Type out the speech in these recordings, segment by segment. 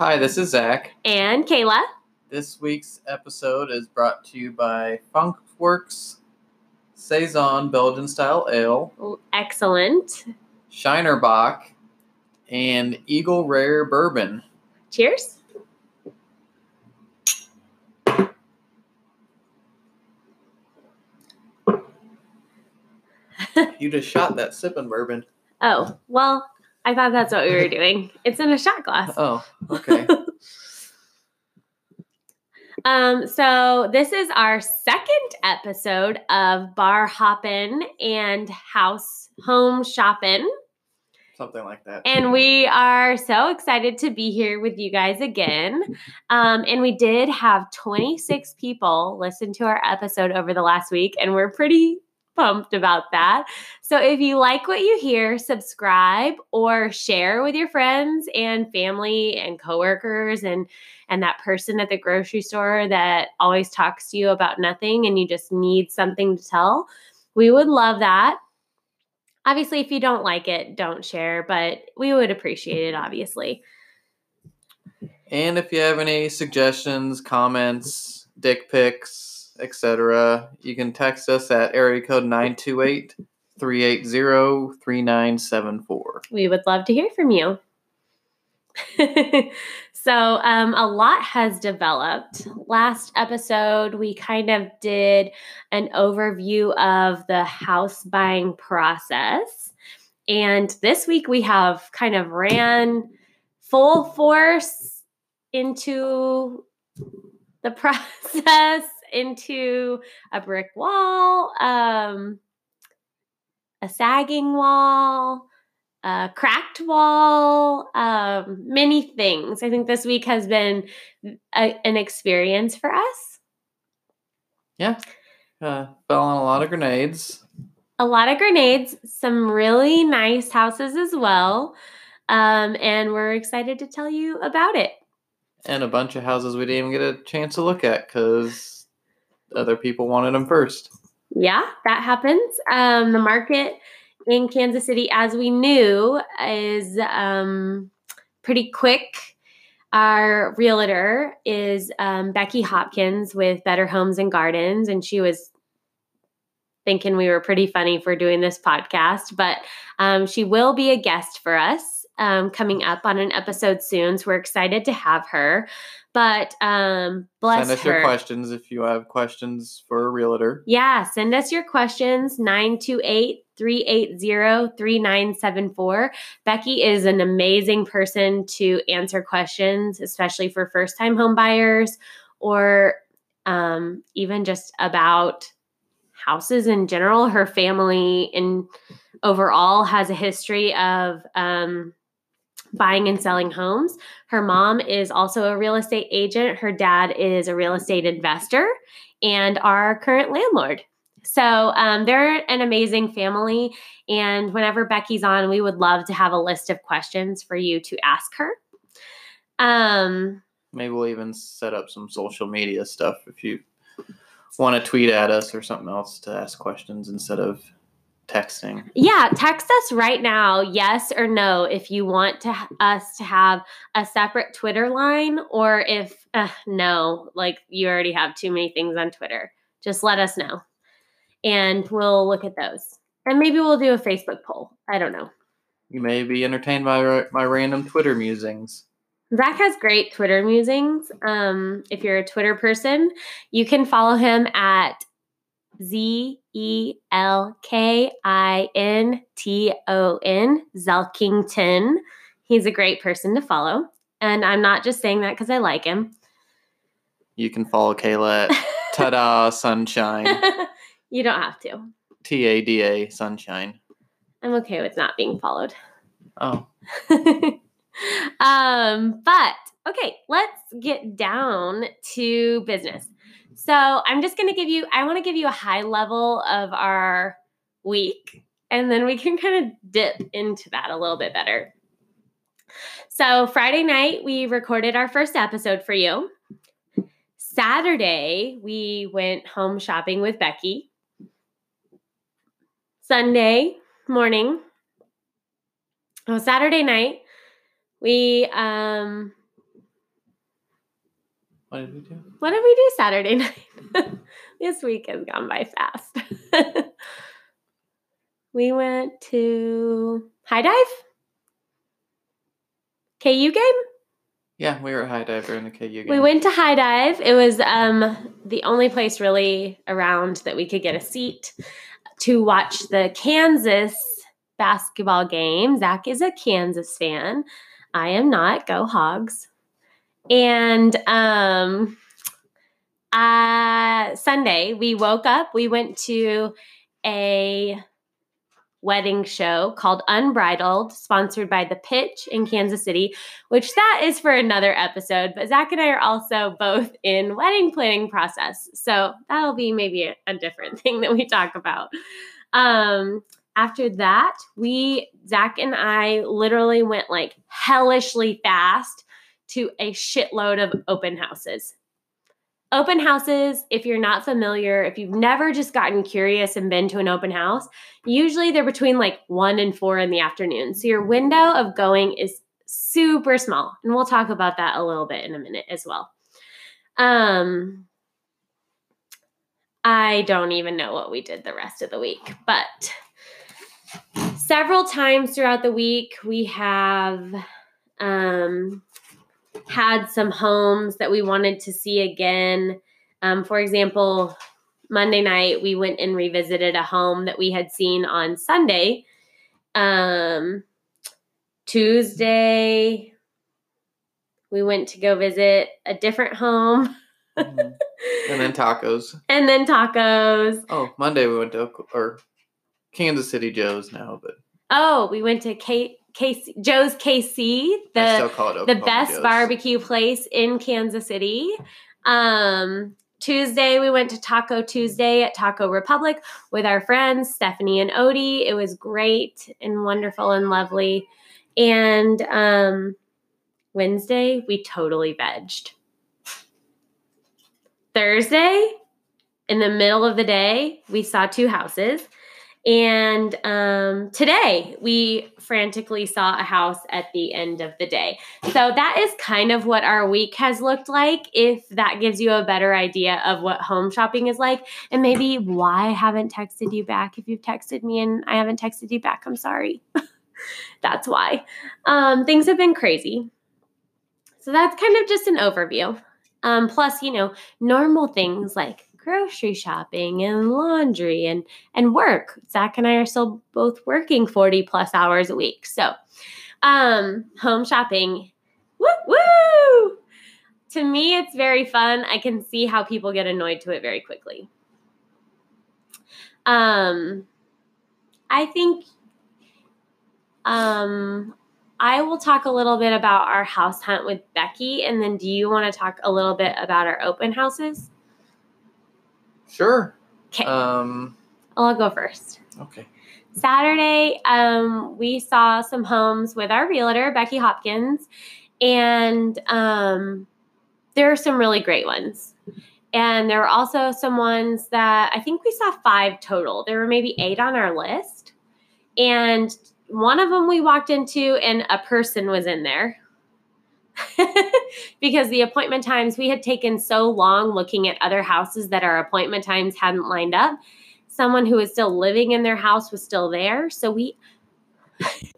Hi, this is Zach. And Kayla. This week's episode is brought to you by Funkwerks Saison Belgian style ale, Excellent. Shiner Bock, and Eagle Rare Bourbon. Cheers. You just shot that sipping bourbon. Oh, well, I thought that's what we were doing. It's in a shot glass. Oh, okay. Um, so this is our second episode of bar hopping and house home shopping. Something like that. And we are so excited to be here with you guys again. Um, and we did have 26 people listen to our episode over the last week, and we're pretty pumped about that. So if you like what you hear, subscribe or share with your friends and family and coworkers and and that person at the grocery store that always talks to you about nothing and you just need something to tell. We would love that. Obviously, if you don't like it, don't share, but we would appreciate it, obviously. And if you have any suggestions, comments, dick pics, etc., you can text us at area code 928 380 3974. We would love to hear from you. so, um, a lot has developed. Last episode, we kind of did an overview of the house buying process. And this week, we have kind of ran full force into the process, into a brick wall, um, a sagging wall a cracked wall, um, many things. I think this week has been a, an experience for us. Yeah. Uh, fell on a lot of grenades. A lot of grenades, some really nice houses as well. Um, and we're excited to tell you about it. And a bunch of houses we didn't even get a chance to look at because other people wanted them first. Yeah, that happens. Um, the market in Kansas City, as we knew, is um, pretty quick. Our realtor is um, Becky Hopkins with Better Homes and Gardens, and she was thinking we were pretty funny for doing this podcast, but um, she will be a guest for us um, coming up on an episode soon. So we're excited to have her. But um, bless Send us her. your questions if you have questions for a realtor. Yeah, send us your questions 928 380 3974. Becky is an amazing person to answer questions, especially for first time home buyers or um, even just about houses in general. Her family and overall has a history of um, buying and selling homes. Her mom is also a real estate agent. Her dad is a real estate investor and our current landlord. So um, they're an amazing family. And whenever Becky's on, we would love to have a list of questions for you to ask her. Um, Maybe we'll even set up some social media stuff if you want to tweet at us or something else to ask questions instead of texting. Yeah, text us right now, yes or no, if you want to us to have a separate Twitter line, or if uh, no, like you already have too many things on Twitter. Just let us know, and we'll look at those, and maybe we'll do a Facebook poll. I don't know. You may be entertained by my random Twitter musings. Zach has great Twitter musings. Um, if you're a Twitter person, you can follow him at Z E L K I N T O N, Zelkinton. He's a great person to follow. And I'm not just saying that because I like him. You can follow Kayla at Tada Sunshine. you don't have to. T A D A Sunshine. I'm okay with not being followed. Oh. um, but okay, let's get down to business. So I'm just going to give you, I want to give you a high level of our week, and then we can kind of dip into that a little bit better. So Friday night, we recorded our first episode for you. Saturday, we went home shopping with Becky. Sunday morning, oh, Saturday night, we um, What did we do? What did we do Saturday night? this week has gone by fast. we went to High Dive? KU game? Yeah, we were at High Dive during the KU game. We went to High Dive. It was um, the only place really around that we could get a seat to watch the Kansas basketball game. Zach is a Kansas fan. I am not. Go Hogs. And um, uh, Sunday, we woke up. We went to a wedding show called Unbridled, sponsored by The Pitch in Kansas City, which that is for another episode. But Zach and I are also both in wedding planning process. So that'll be maybe a, a different thing that we talk about. Um, after that, we, Zach and I literally went like hellishly fast to a shitload of open houses. Open houses, if you're not familiar, if you've never just gotten curious and been to an open house, usually they're between like one and four in the afternoon. So your window of going is super small. And we'll talk about that a little bit in a minute as well. Um, I don't even know what we did the rest of the week, but several times throughout the week, we have um, had some homes that we wanted to see again. Um, for example, Monday night, we went and revisited a home that we had seen on Sunday. Um, Tuesday, we went to go visit a different home. Mhm. and then tacos. and then tacos. Oh, Monday we went to or Kansas City Joe's now, but Oh, we went to K- KC, Joe's KC, the the best Joe's. barbecue place in Kansas City. Um, Tuesday we went to Taco Tuesday at Taco Republic with our friends Stephanie and Odie. It was great and wonderful and lovely. And um, Wednesday we totally vegged. Thursday, in the middle of the day, we saw two houses. And um, today we frantically saw a house at the end of the day. So that is kind of what our week has looked like. If that gives you a better idea of what home shopping is like, and maybe why I haven't texted you back. If you've texted me and I haven't texted you back, I'm sorry. that's why. Um, things have been crazy. So that's kind of just an overview. Um, plus, you know, normal things like grocery shopping and laundry and and work. Zach and I are still both working 40 plus hours a week. So um home shopping. Woo woo! To me, it's very fun. I can see how people get annoyed to it very quickly. Um I think um I will talk a little bit about our house hunt with Becky, and then do you want to talk a little bit about our open houses? Sure. Okay, Um. I'll go first. Okay. Saturday, um, we saw some homes with our realtor, Becky Hopkins, and um, there are some really great ones. And there were also some ones that I think we saw five total. There were maybe eight on our list. And one of them we walked into, and a person was in there. because the appointment times we had taken so long looking at other houses that our appointment times hadn't lined up. Someone who was still living in their house was still there. So we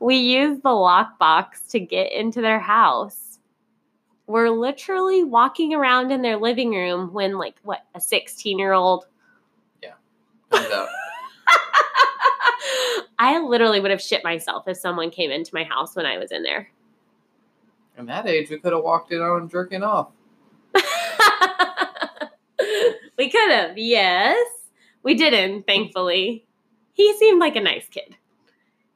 we used the lockbox to get into their house. We're literally walking around in their living room when like what a 16 year old Yeah, Comes out. i literally would have shit myself if someone came into my house when i was in there In that age, we could have walked in on jerking off. we could have, yes. We didn't, thankfully. He seemed like a nice kid.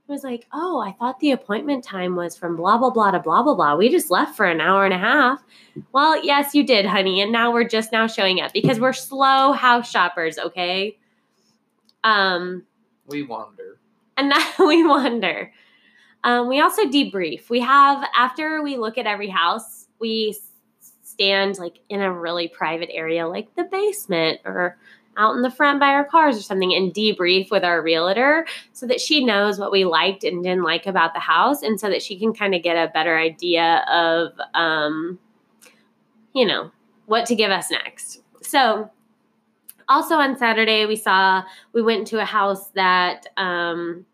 He was like, Oh, I thought the appointment time was from blah, blah, blah to blah, blah, blah. We just left for an hour and a half. Well, yes, you did, honey. And now we're just now showing up because we're slow house shoppers, okay? Um, We wander. and now we wonder. Um, we also debrief. We have, after we look at every house, we stand like in a really private area, like the basement or out in the front by our cars or something, and debrief with our realtor so that she knows what we liked and didn't like about the house, and so that she can kind of get a better idea of um, you know, what to give us next. So, also on Saturday, we saw, we went to a house that um,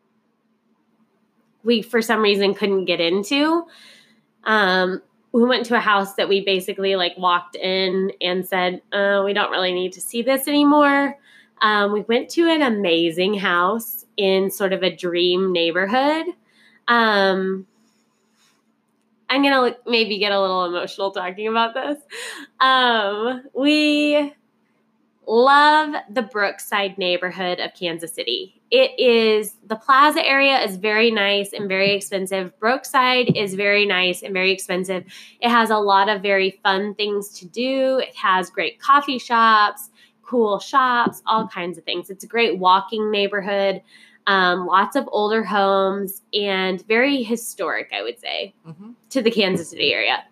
we, for some reason, couldn't get into. Um, we went to a house that we basically like walked in and said, uh, we don't really need to see this anymore. Um, we went to an amazing house in sort of a dream neighborhood. Um, I'm gonna maybe get a little emotional talking about this. Um, we love the Brookside neighborhood of Kansas City. It is the plaza area is very nice and very expensive. Brookside is very nice and very expensive. It has a lot of very fun things to do. It has great coffee shops, cool shops, all kinds of things. It's a great walking neighborhood. Um, lots of older homes and very historic, I would say, Mm-hmm. to the Kansas City area.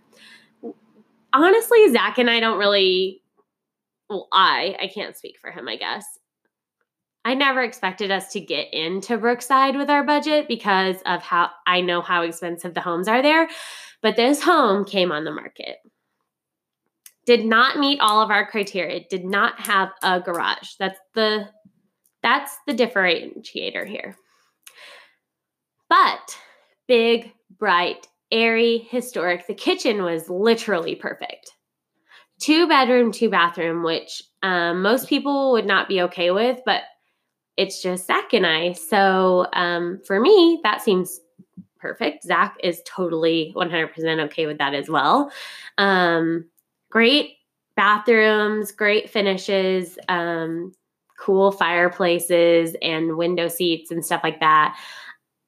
Honestly, Zach and I don't really well, I I can't speak for him, I guess. I never expected us to get into Brookside with our budget because of how I know how expensive the homes are there. But this home came on the market. Did not meet all of our criteria. Did not have a garage. That's the that's the differentiator here. But big, bright, airy, historic. The kitchen was literally perfect two bedroom, two bathroom, which um, most people would not be okay with, but it's just Zach and I. So um, for me, that seems perfect. Zach is totally 100% okay with that as well. Um, great bathrooms, great finishes, um, cool fireplaces and window seats and stuff like that.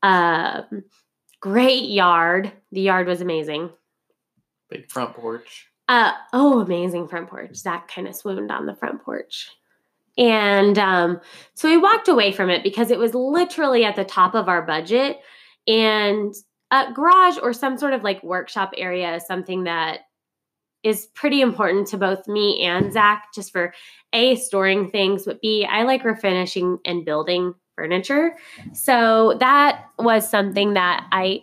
Um, great yard. The yard was amazing. Big front porch. Uh oh, amazing front porch. Zach kind of swooned on the front porch. And um, so we walked away from it because it was literally at the top of our budget. And a garage or some sort of like workshop area is something that is pretty important to both me and Zach, just for A, storing things, but B, I like refinishing and building furniture. So that was something that I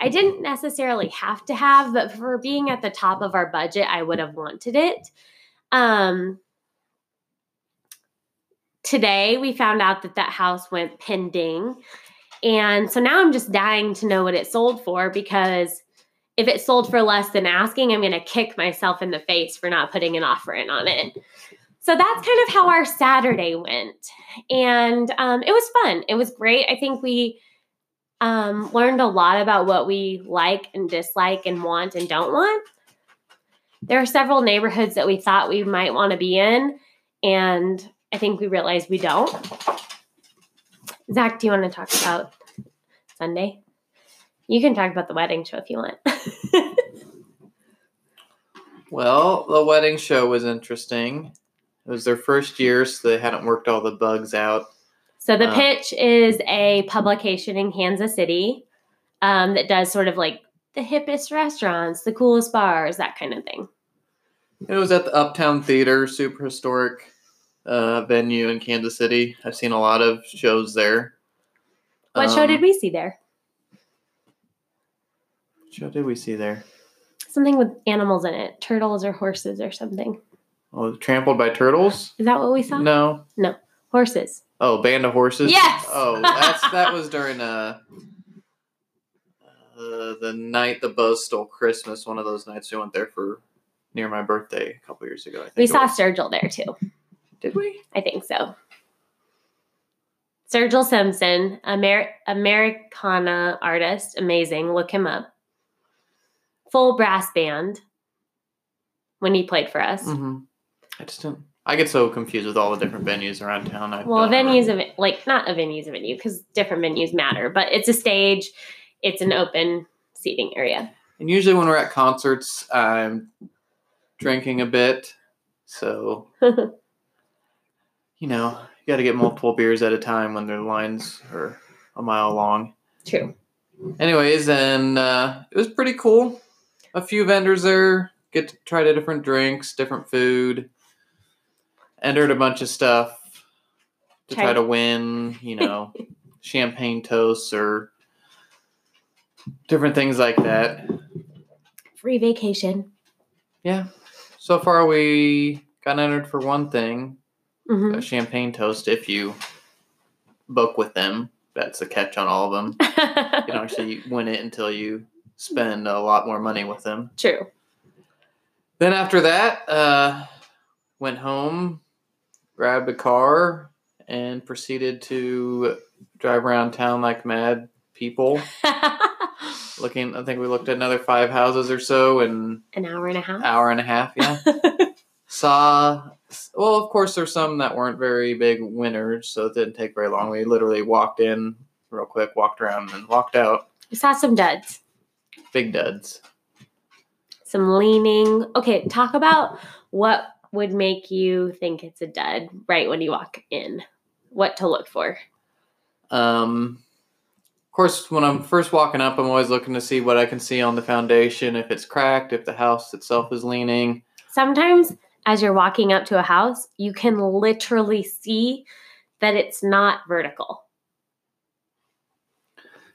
I didn't necessarily have to have, but for being at the top of our budget, I would have wanted it. Um, today, we found out that that house went pending. And so now I'm just dying to know what it sold for because if it sold for less than asking, I'm going to kick myself in the face for not putting an offer in on it. So that's kind of how our Saturday went. And um, it was fun. It was great. I think we um, learned a lot about what we like and dislike and want and don't want. There are several neighborhoods that we thought we might want to be in, and I think we realize we don't. Zach, do you want to talk about Sunday? You can talk about the wedding show if you want. Well, the wedding show was interesting. It was their first year, so they hadn't worked all the bugs out. So the Uh. pitch is a publication in Kansas City um, that does sort of like the hippest restaurants, the coolest bars, that kind of thing. It was at the Uptown Theater, super historic uh, venue in Kansas City. I've seen a lot of shows there. What show Um, did we see there? Show did we see there? Something with animals in it, turtles or horses or something. Oh, Trampled by Turtles? Is that what we saw? No. No, horses. Oh, Band of Horses. Yes! Oh, that's that was during uh, uh the night the Buzz stole Christmas. One of those nights we went there for near my birthday a couple years ago. I think We saw was. Sturgill there too. Did we? I think so. Sturgill Simpson, Amer- Americana artist, amazing. Look him up. Full brass band when he played for us. Mm-hmm. I just didn't. I get so confused with all the different venues around town. I Well, don't venue's a like not a venue's a venue because different venues matter, but it's a stage. It's an open seating area. And usually when we're at concerts, I'm drinking a bit. So, you know, you got to get multiple beers at a time when their lines are a mile long. True. Anyways, and uh, it was pretty cool. A few vendors there. Get to try the different drinks, different food. Entered a bunch of stuff to try Try- to win, you know, champagne toasts or different things like that. Free vacation. yeah. So far, we got entered for one thing Mhm. a champagne toast if you book with them. That's a catch on all of them. You don't actually win it until you spend a lot more money with them. True. Then after that, uh, went home, grabbed a car, and proceeded to drive around town like mad people. Looking, I think we looked at another five houses or so in An hour and a half. hour and a half. Yeah, saw. Well, of course, there's some that weren't very big winners, so it didn't take very long. We literally walked in real quick, walked around, and walked out. We saw some duds. Big duds. some leaning. Okay, talk about what would make you think it's a dud right when you walk in. What to look for. Um, of course, when I'm first walking up, I'm always looking to see what I can see on the foundation, if it's cracked, if the house itself is leaning. Sometimes as you're walking up to a house, you can literally see that it's not vertical.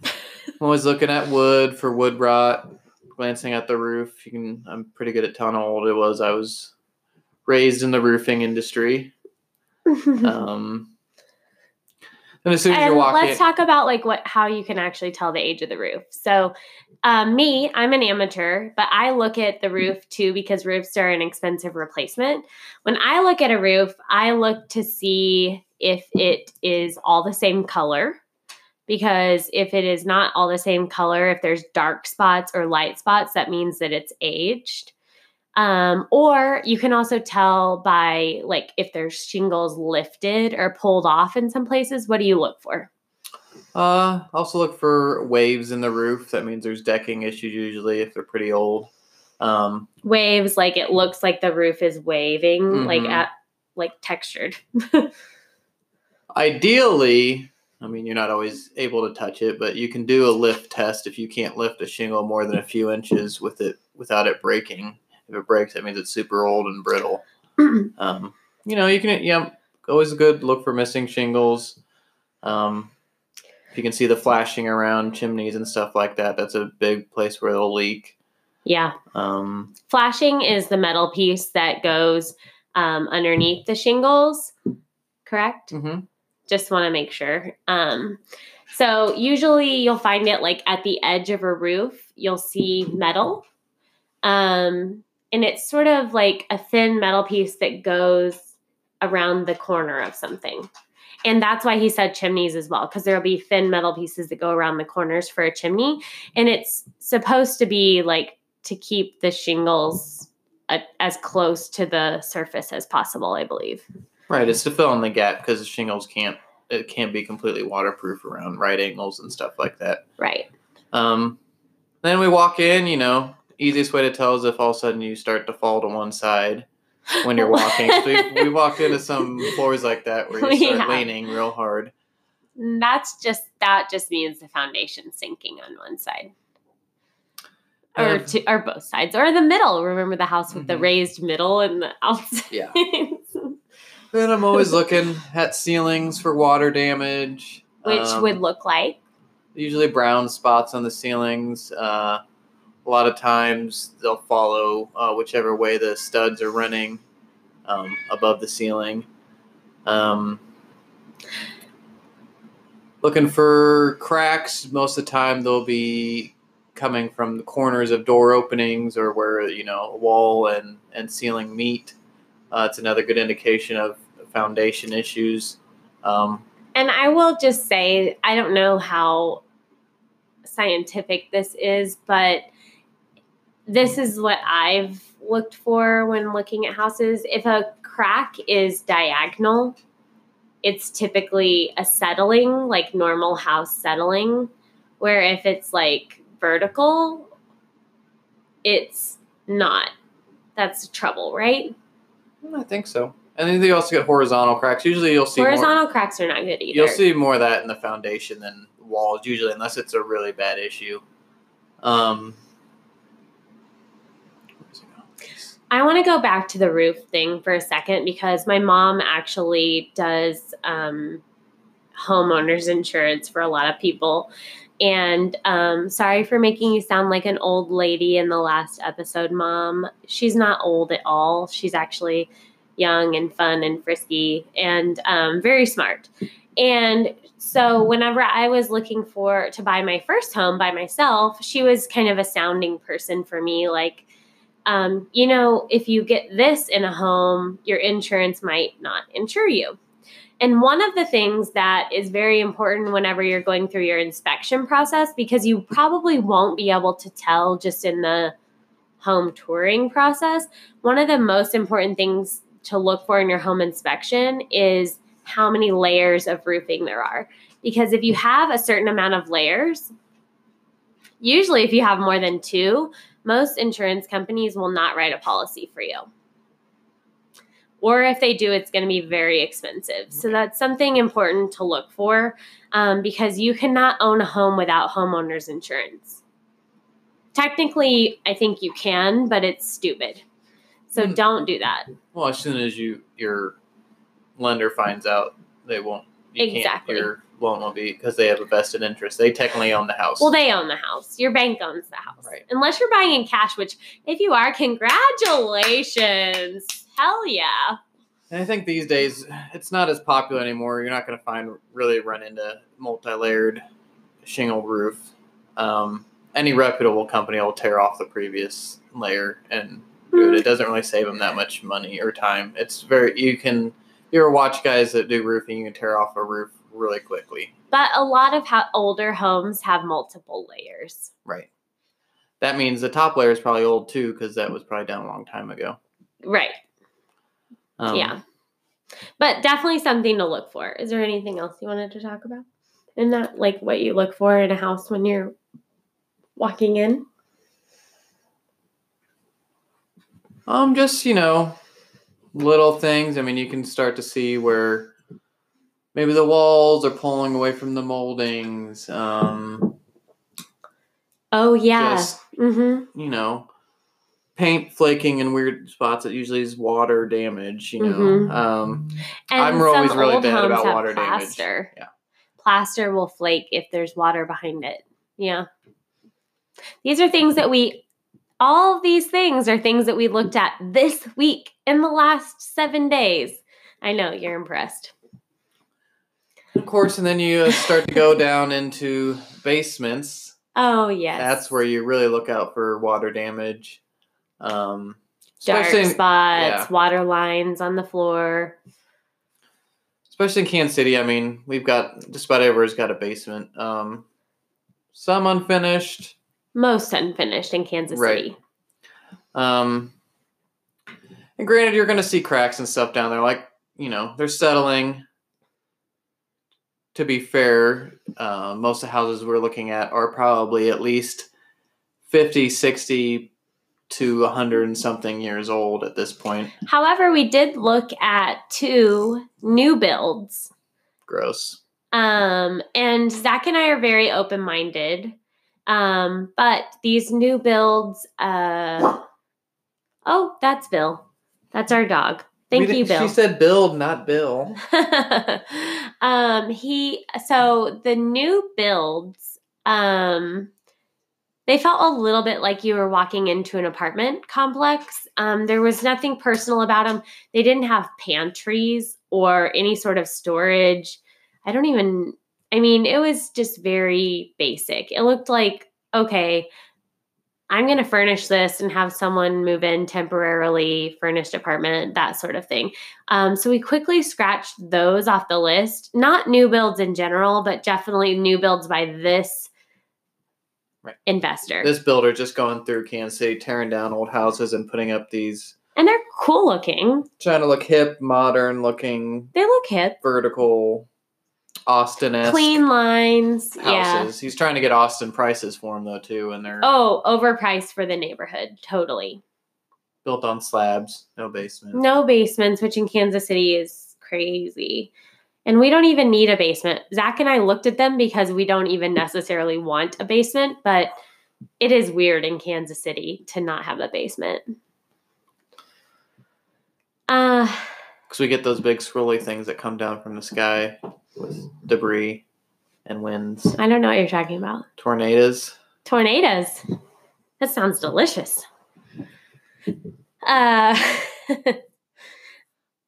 I'm always looking at wood for wood rot, glancing at the roof. You can. I'm pretty good at telling how old it was. I was raised in the roofing industry. Um, and as soon as and you walk let's talk about like what how you can actually tell the age of the roof. So, um, me, I'm an amateur, but I look at the roof too because roofs are an expensive replacement. When I look at a roof, I look to see if it is all the same color. Because if it is not all the same color, if there's dark spots or light spots, that means that it's aged. Um, or you can also tell by like if there's shingles lifted or pulled off in some places. What do you look for? Uh, also look for waves in the roof. That means there's decking issues usually if they're pretty old. Um, Waves, like it looks like the roof is waving, like Mhm. at like textured. Ideally, I mean, you're not always able to touch it, but you can do a lift test if you can't lift a shingle more than a few inches with it without it breaking. If it breaks, that means it's super old and brittle. Um, you know, you can, yeah, always good look for missing shingles. Um, if you can see the flashing around chimneys and stuff like that, that's a big place where they'll leak. yeah. Um, Flashing is the metal piece that goes um, underneath the shingles, correct? Mm-hmm. just want to make sure. Um, so usually you'll find it like at the edge of a roof, you'll see metal. Um, and it's sort of like a thin metal piece that goes around the corner of something. And that's why he said chimneys as well, because there'll be thin metal pieces that go around the corners for a chimney. And it's supposed to be like to keep the shingles uh, as close to the surface as possible, I believe. Right, it's to fill in the gap because the shingles can't it can't be completely waterproof around right angles and stuff like that. Right. Um, then we walk in, you know, easiest way to tell is if all of a sudden you start to fall to one side when you're walking. We, we walked into some floors like that where you start Yeah. leaning real hard. That's just that just means the foundation sinking on one side. Or to, or both sides. Or the middle. Remember the house with the Mhm. raised middle and the outside. Yeah. Then I'm always looking at ceilings for water damage. Which Um, would look like. usually brown spots on the ceilings. Uh, a lot of times they'll follow uh, whichever way the studs are running um, above the ceiling. Um, looking for cracks. Most of the time they'll be coming from the corners of door openings or where you know wall and and ceiling meet. Uh, it's another good indication of foundation issues. Um, And I will just say, I don't know how scientific this is, but this is what I've looked for when looking at houses. If a crack is diagonal, it's typically a settling, like normal house settling. Where if it's like vertical, it's not. That's trouble, right? I think so. And then you also get horizontal cracks. Usually you'll see more- Horizontal cracks are not good either. You'll see more of that in the foundation than walls, usually, unless it's a really bad issue. Um, where's it going? I want to go back to the roof thing for a second because my mom actually does um, homeowners insurance for a lot of people. And um, sorry for making you sound like an old lady in the last episode, Mom. She's not old at all. She's actually young and fun and frisky and um, very smart. And so whenever I was looking for to buy my first home by myself, she was kind of a sounding person for me. Like, um, you know, if you get this in a home, your insurance might not insure you. And one of the things that is very important whenever you're going through your inspection process, because you probably won't be able to tell just in the home touring process, one of the most important things to look for in your home inspection is how many layers of roofing there are. Because if you have a certain amount of layers, usually if you have more than two, most insurance companies will not write a policy for you. Or if they do, it's going to be very expensive. So that's something important to look for um, because you cannot own a home without homeowners insurance. Technically, I think you can, but it's stupid. So Mm. don't do that. Well, as soon as you your lender finds out, they won't. You Exactly. Can't, your will be because they have a vested interest. They technically own the house. Well, they own the house. Your bank owns the house. Right. Unless you're buying in cash, which if you are, congratulations. Hell yeah. And I think these days it's not as popular anymore. You're not going to find really run into multi-layered shingle roof. Um, any reputable company will tear off the previous layer and do it. It doesn't really save them that much money or time. It's very you can you ever watch guys that do roofing? You can tear off a roof really quickly. But a lot of ho- older homes have multiple layers. Right. That means the top layer is probably old too because that was probably done a long time ago. Right. Um, yeah. But definitely something to look for. Is there anything else you wanted to talk about? And that, like what you look for in a house when you're walking in? Um, just you know, little things. I mean, you can start to see where maybe the walls are pulling away from the moldings. Um, Oh, yeah. just mm-hmm. you know, paint flaking in weird spots It usually is water damage. You know, Mhm. um, I'm always really bad about water damage. plaster. Yeah. Plaster will flake if there's water behind it. Yeah. These are things that we, all these things are things that we looked at this week in the last seven days. I know you're impressed. Of course, and then you uh, start to go down into basements. Oh, yes. That's where you really look out for water damage. Um, dark in- spots, yeah. water lines on the floor. especially in Kansas City. I mean, we've got just about everywhere's got a basement. Um, some unfinished. Most unfinished in Kansas Right. City. Um, and granted, you're going to see cracks and stuff down there. Like you know, they're settling. To be fair, uh, most of the houses we're looking at are probably at least 50, 60 to 100 and something years old at this point. However, we did look at two new builds. Gross. Um, and Zach and I are very open minded. Um, but these new builds, uh, oh, that's Bill. That's our dog. Thank We you, Bill. She said build, not Bill. um, he so the new builds, um, they felt a little bit like you were walking into an apartment complex. Um, there was nothing personal about them. They didn't have pantries or any sort of storage. I don't even. I mean, it was just very basic. It looked like okay. I'm going to furnish this and have someone move in temporarily, furnished apartment, that sort of thing. Um, so we quickly scratched those off the list. Not new builds in general, but definitely new builds by this Right. investor. This builder just going through Kansas City, tearing down old houses and putting up these, and they're cool looking. trying to look hip, modern looking, They look hip. vertical, Austin Clean lines. Yeah. houses. He's trying to get Austin prices for them though too, and they're Oh, overpriced for the neighborhood. Totally. built on slabs, no basement. No basements, which in Kansas City is crazy. And we don't even need a basement. Zach and I looked at them because we don't even necessarily want a basement, but it is weird in Kansas City to not have a basement. Uh, Because we get those big swirly things that come down from the sky with debris. and winds, I don't know what you're talking about. tornadoes. Tornadoes. That sounds delicious. Uh,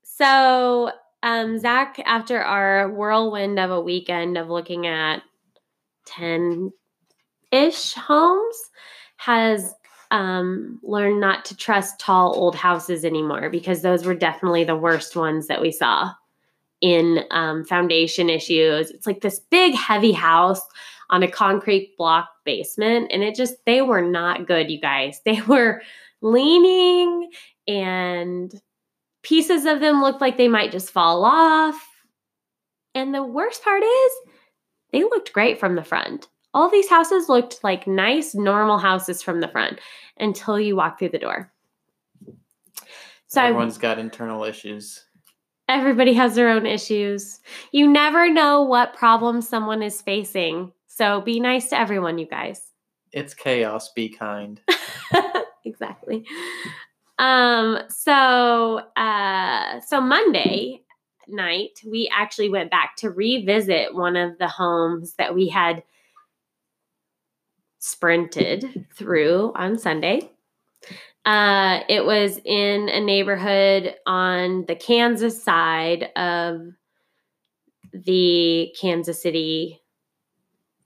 so, um, Zach, after our whirlwind of a weekend of looking at 10 ish homes, has um, learned not to trust tall old houses anymore because those were definitely the worst ones that we saw in um, foundation issues. It's like this big, heavy house on a concrete block basement, and it just, they were not good, you guys. They were leaning, and pieces of them looked like they might just fall off. And the worst part is, they looked great from the front. All these houses looked like nice, normal houses from the front until you walk through the door. So I- Everyone's got internal issues. Everybody has their own issues. You never know what problem someone is facing. So be nice to everyone, you guys. It's chaos. Be kind. exactly. Um, so uh so Monday night, we actually went back to revisit one of the homes that we had sprinted through on Sunday. Uh, it was in a neighborhood on the Kansas side of the Kansas City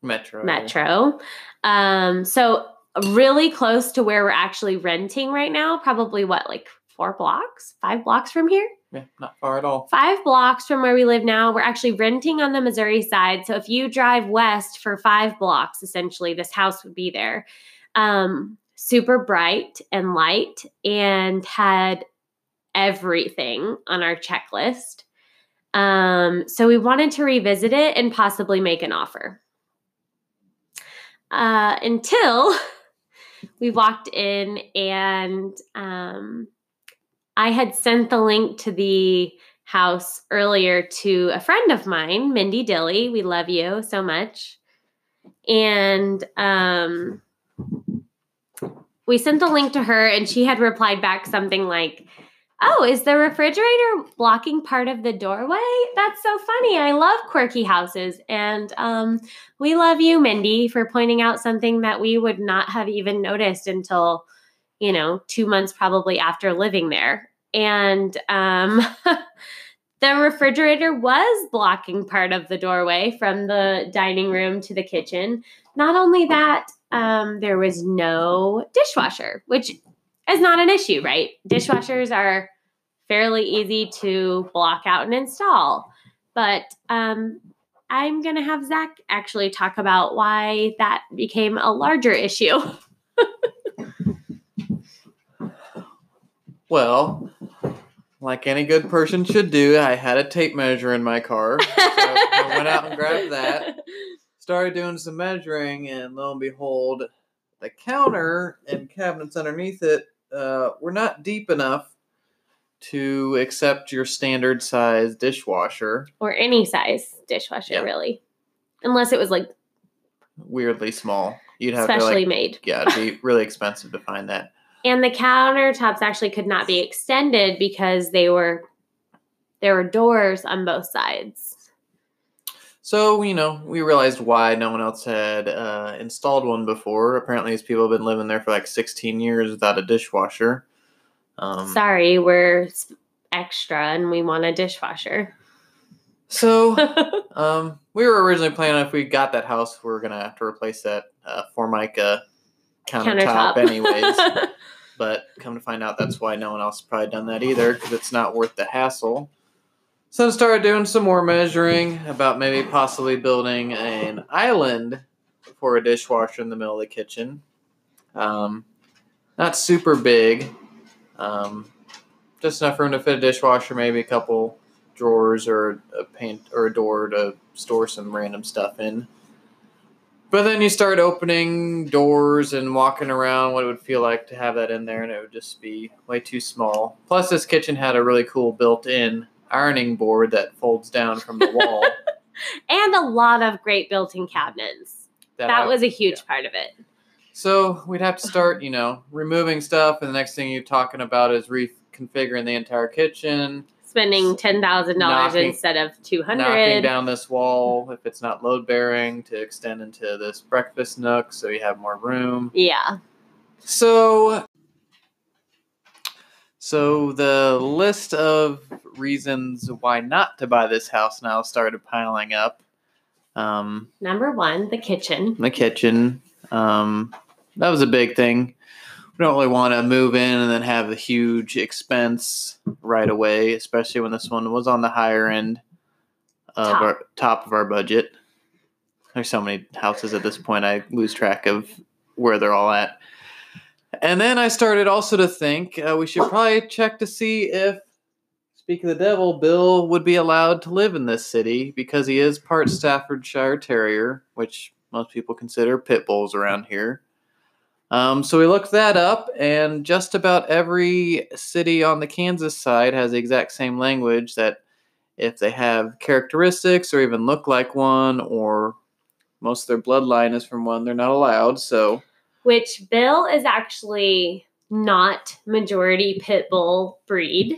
Metro. metro. Um, so really close to where we're actually renting right now. Probably what, like four blocks, five blocks from here? Yeah, not far at all. Five blocks from where we live now. We're actually renting on the Missouri side. So if you drive west for five blocks, essentially, this house would be there. Um, super bright and light and had everything on our checklist. Um, so we wanted to revisit it and possibly make an offer. Uh, until we walked in and um, I had sent the link to the house earlier to a friend of mine, Mindy Dilly. We love you so much. And um, we sent the link to her, and she had replied back something like, Oh, is the refrigerator blocking part of the doorway? That's so funny. I love quirky houses. And um, we love you, Mindy, for pointing out something that we would not have even noticed until, you know, two months probably after living there. And um, the refrigerator was blocking part of the doorway from the dining room to the kitchen. Not only that, um, there was no dishwasher, which is not an issue, right? Dishwashers are fairly easy to block out and install. But um, I'm going to have Zach actually talk about why that became a larger issue. Well, like any good person should do, I had a tape measure in my car. So I went out and grabbed that, started doing some measuring, and lo and behold, the counter and cabinets underneath it uh, were not deep enough to accept your standard size dishwasher. or any size dishwasher, Yeah. really. Unless it was like Weirdly small. You'd have to specially like, made. yeah, it'd be really expensive to find that. And the countertops actually could not be extended because they were there were doors on both sides. So, you know, we realized why no one else had uh, installed one before. Apparently, these people have been living there for like 16 years without a dishwasher. Um, Sorry, we're extra and we want a dishwasher. so, um, we were originally planning if we got that house, we were going to have to replace that uh, Formica countertop, anyways. but come to find out, that's why no one else has probably done that either, because it's not worth the hassle. So I started doing some more measuring about maybe possibly building an island for a dishwasher in the middle of the kitchen. Um, not super big, um, just enough room to fit a dishwasher, maybe a couple drawers or a paint or a door to store some random stuff in. But then you start opening doors and walking around what it would feel like to have that in there, and it would just be way too small. Plus, this kitchen had a really cool built in ironing board that folds down from the wall. and a lot of great built-in cabinets. That I- was a huge part of it. So we'd have to start, you know, removing stuff, and the next thing you're talking about is reconfiguring the entire kitchen. spending ten thousand dollars instead of two knocking down this wall if it's not load bearing to extend into this breakfast nook so you have more room. Yeah. So so the list of reasons why not to buy this house now started piling up. Um Number one, the kitchen. the kitchen. Um, that was a big thing. We don't really want to move in and then have a huge expense right away, especially when this one was on the higher end of Top. our top of our budget. There's so many houses at this point, I lose track of where they're all at. And then I started also to think uh, we should probably check to see if, speak of the devil, Bill would be allowed to live in this city because he is part Staffordshire Terrier, which most people consider pit bulls around here. Um, so we looked that up, and just about every city on the Kansas side has the exact same language that if they have characteristics or even look like one, or most of their bloodline is from one, they're not allowed. So which Bill is actually not majority pit bull breed.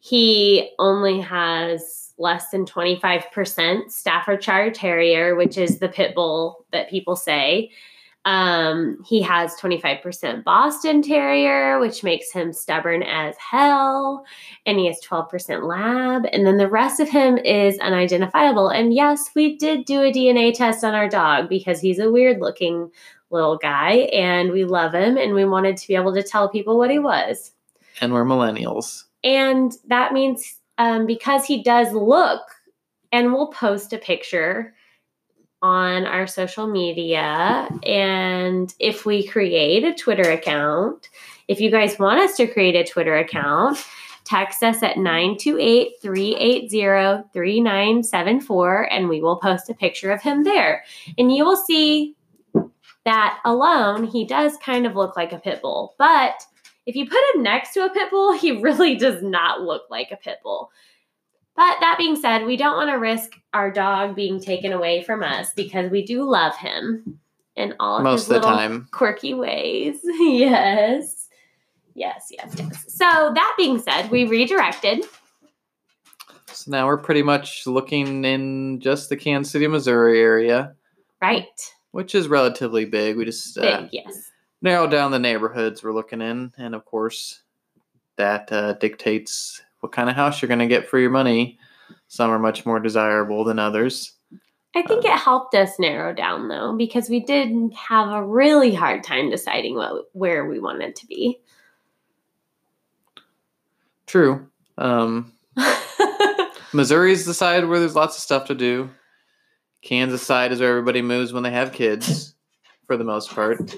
He only has less than 25% Staffordshire Terrier, which is the pit bull that people say. Um, he has 25% Boston Terrier, which makes him stubborn as hell. And he has 12% Lab. And then the rest of him is unidentifiable. And yes, we did do a DNA test on our dog because he's a weird looking little guy and we love him and we wanted to be able to tell people what he was. and we're millennials. And that means um, because he does look, and we'll post a picture on our social media. And if we create a Twitter account, if you guys want us to create a Twitter account, text us at 928 380 3974 and we will post a picture of him there. And you will see that alone, he does kind of look like a pit bull. But if you put him next to a pit bull, he really does not look like a pit bull. But that being said, we don't want to risk our dog being taken away from us because we do love him in all of Most his little time. quirky ways. yes. Yes, yes, yes. So that being said, we redirected. So now we're pretty much looking in just the Kansas City, Missouri area, Right. Which is relatively big. We just uh, Big, yes. narrow down the neighborhoods we're looking in, and of course, that uh, dictates what kind of house you're going to get for your money. Some are much more desirable than others. I think Um, it helped us narrow down though, because we did have a really hard time deciding what where we wanted to be. True. Um, Missouri's the side where there's lots of stuff to do. Kansas side is where everybody moves when they have kids, for the most part.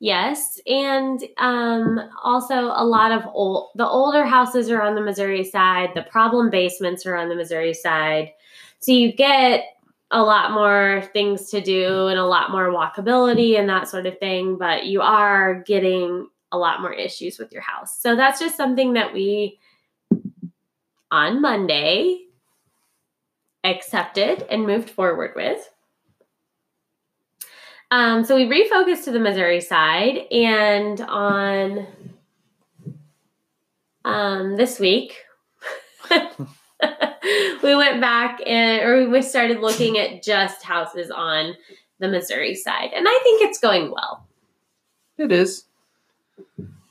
Yes, and um, also a lot of old the older houses are on the Missouri side. The problem basements are on the Missouri side, so you get a lot more things to do and a lot more walkability and that sort of thing. But you are getting a lot more issues with your house. So that's just something that we on Monday accepted and moved forward with. Um, so we refocused to the Missouri side, and on um, this week, we went back and or we started looking at just houses on the Missouri side, and I think it's going well. It is.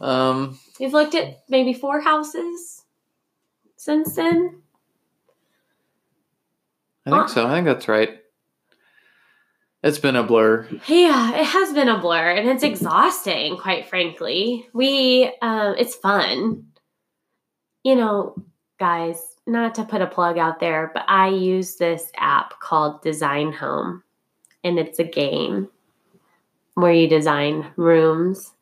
Um, We've looked at maybe four houses since then. I think so. I think that's right. It's been a blur. Yeah, it has been a blur and it's exhausting, quite frankly. We, um, it's fun. You know, guys, not to put a plug out there, but I use this app called Design Home, and it's a game where you design rooms.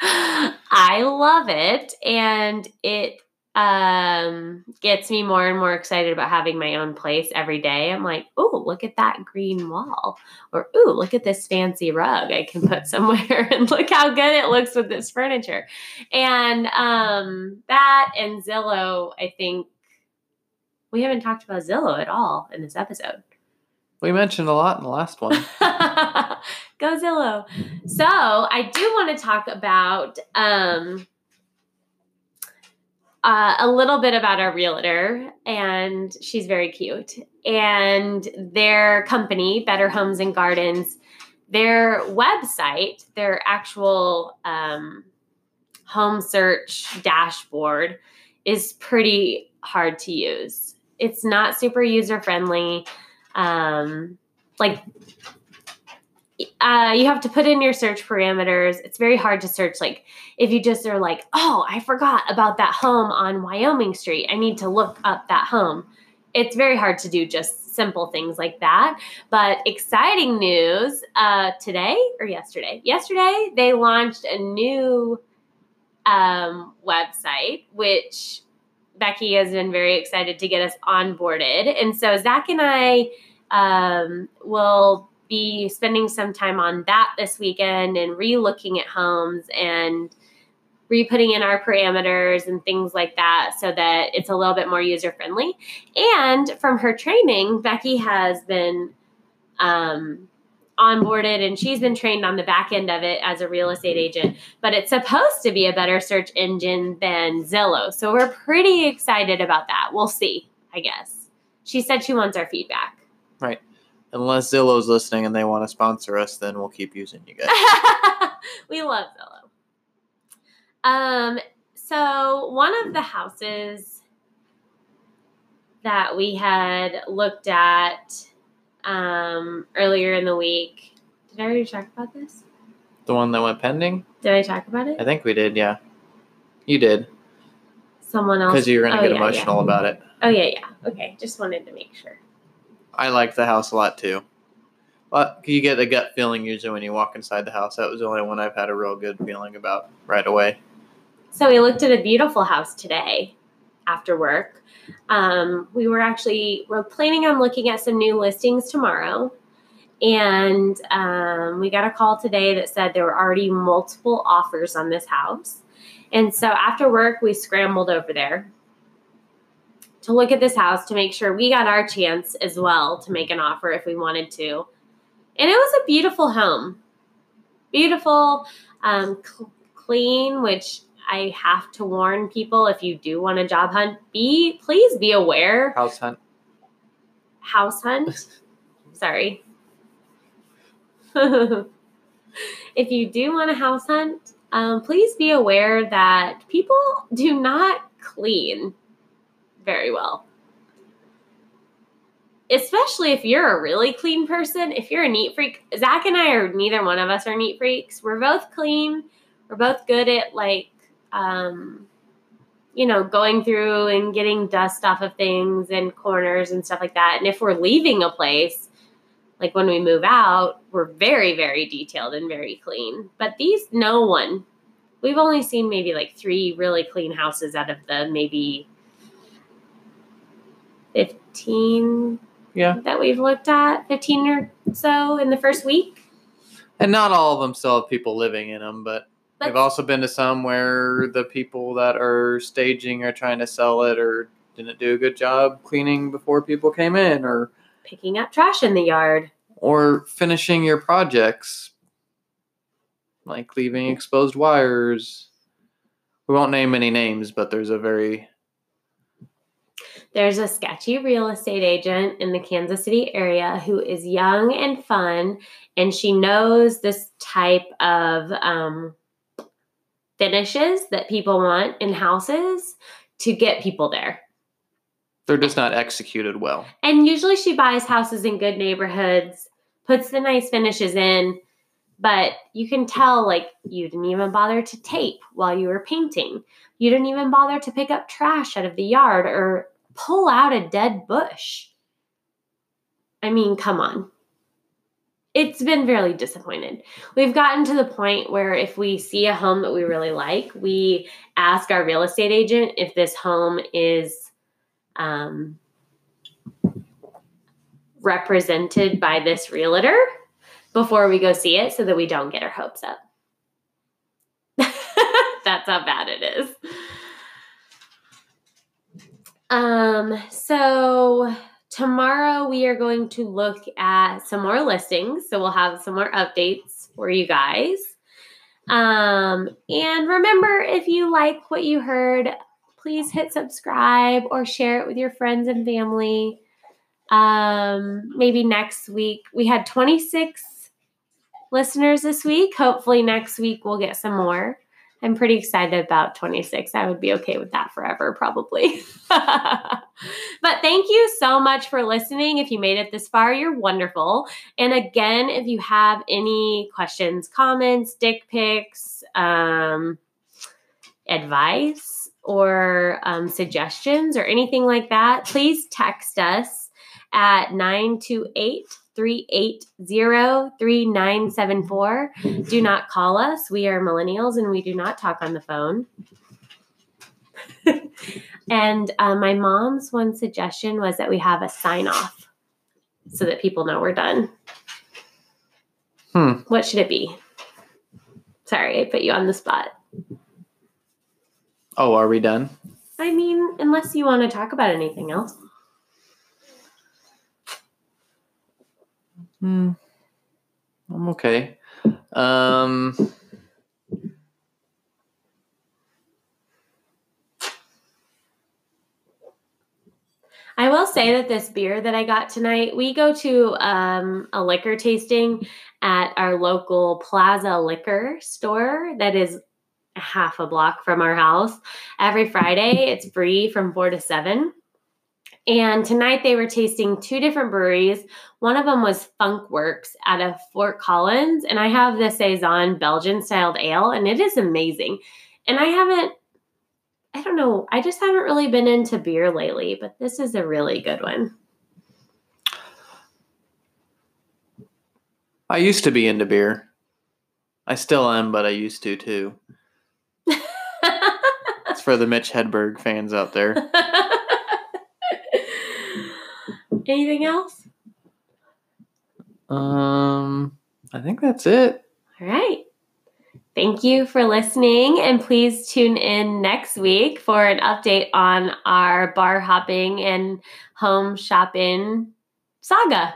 And I love it. And it um gets me more and more excited about having my own place every day. I'm like, oh, look at that green wall. Or oh, look at this fancy rug I can put somewhere and look how good it looks with this furniture. And um that and Zillow, I think we haven't talked about Zillow at all in this episode. We mentioned a lot in the last one. Go Zillow. So I do want to talk about um uh, a little bit about our realtor, and she's very cute. And their company, Better Homes and Gardens, their website, their actual um, home search dashboard is pretty hard to use. It's not super user friendly. Um, like uh, you have to put in your search parameters. It's very hard to search. Like, if you just are like, oh, I forgot about that home on Wyoming Street, I need to look up that home. It's very hard to do just simple things like that. But exciting news uh, today or yesterday? Yesterday, they launched a new um, website, which Becky has been very excited to get us onboarded. And so Zach and I um, will be spending some time on that this weekend and re-looking at homes and re-putting in our parameters and things like that so that it's a little bit more user friendly. And from her training, Becky has been um, onboarded and she's been trained on the back end of it as a real estate agent. But it's supposed to be a better search engine than Zillow. So we're pretty excited about that. We'll see, I guess. She said she wants our feedback. Unless Zillow's listening and they want to sponsor us, then we'll keep using you guys. we love Zillow. Um, so one of the houses that we had looked at um, earlier in the week. Did I already talk about this? The one that went pending? Did I talk about it? I think we did, yeah. You did. Someone else. Because you were going to Oh, get yeah, emotional yeah. about it. Oh yeah, yeah. Okay, just wanted to make sure. I like the house a lot too. But you get a gut feeling usually when you walk inside the house. That was the only one I've had a real good feeling about right away. So we looked at a beautiful house today after work. Um, we were actually we're planning on looking at some new listings tomorrow, and um, we got a call today that said there were already multiple offers on this house. And so after work, we scrambled over there to look at this house to make sure we got our chance as well to make an offer if we wanted to. And it was a beautiful home, beautiful, um, cl- clean, which I have to warn people if you do want a job hunt, be please be aware. House hunt. House hunt. Sorry. if you do want a house hunt, um, please be aware that people do not clean very well. Especially if you're a really clean person. If you're a neat freak, Zach and I are neither one of us are neat freaks. We're both clean. We're both good at like um, you know, going through and getting dust off of things and corners and stuff like that. And if we're leaving a place, like when we move out, we're very, very detailed and very clean. But these, no one. We've only seen maybe like three really clean houses out of the maybe 15 Yeah. that we've looked at, 15 or so in the first week. And not all of them still have people living in them, but But I've also been to some where the people that are staging or trying to sell it or didn't do a good job cleaning before people came in or picking up trash in the yard. or finishing your projects like leaving exposed wires. We won't name any names, but there's a very There's a sketchy real estate agent in the Kansas City area who is young and fun, and she knows this type of um, finishes that people want in houses to get people there. they're just not executed well. And usually she buys houses in good neighborhoods, puts the nice finishes in, but you can tell like you didn't even bother to tape while you were painting. You didn't even bother to pick up trash out of the yard or pull out a dead bush. I mean, come on. It's been really disappointed. We've gotten to the point where if we see a home that we really like, we ask our real estate agent if this home is um, represented by this realtor before we go see it so that we don't get our hopes up. That's how bad it is. Um, so tomorrow we are going to look at some more listings. So we'll have some more updates for you guys. Um, and remember, if you like what you heard, please hit subscribe or share it with your friends and family. Um, maybe next week. We had 26 listeners this week. Hopefully, next week we'll get some more. I'm pretty excited about 26. I would be okay with that forever, probably. but thank you so much for listening. If you made it this far, you're wonderful. And again, if you have any questions, comments, dick pics, um, advice, or um, suggestions, or anything like that, please text us at 928 380 3974. Do not call us. We are millennials and we do not talk on the phone. and uh, my mom's one suggestion was that we have a sign off so that people know we're done. Hmm. What should it be? Sorry, I put you on the spot. Oh, are we done? I mean, unless you want to talk about anything else. Hmm. I'm okay. Um. I will say that this beer that I got tonight, we go to um, a liquor tasting at our local Plaza Liquor store that is half a block from our house every Friday. It's free from four to seven. And tonight they were tasting two different breweries. One of them was Funkwerks out of Fort Collins. And I have the Saison Belgian styled ale, and it is amazing. And I haven't, I don't know, I just haven't really been into beer lately, but this is a really good one. I used to be into beer. I still am, but I used to too. It's for the Mitch Hedberg fans out there. Anything else? Um, I think that's it. All right. Thank you for listening, and please tune in next week for an update on our bar hopping and home shopping saga.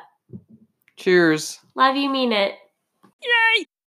Cheers. Love you, mean it. Yay!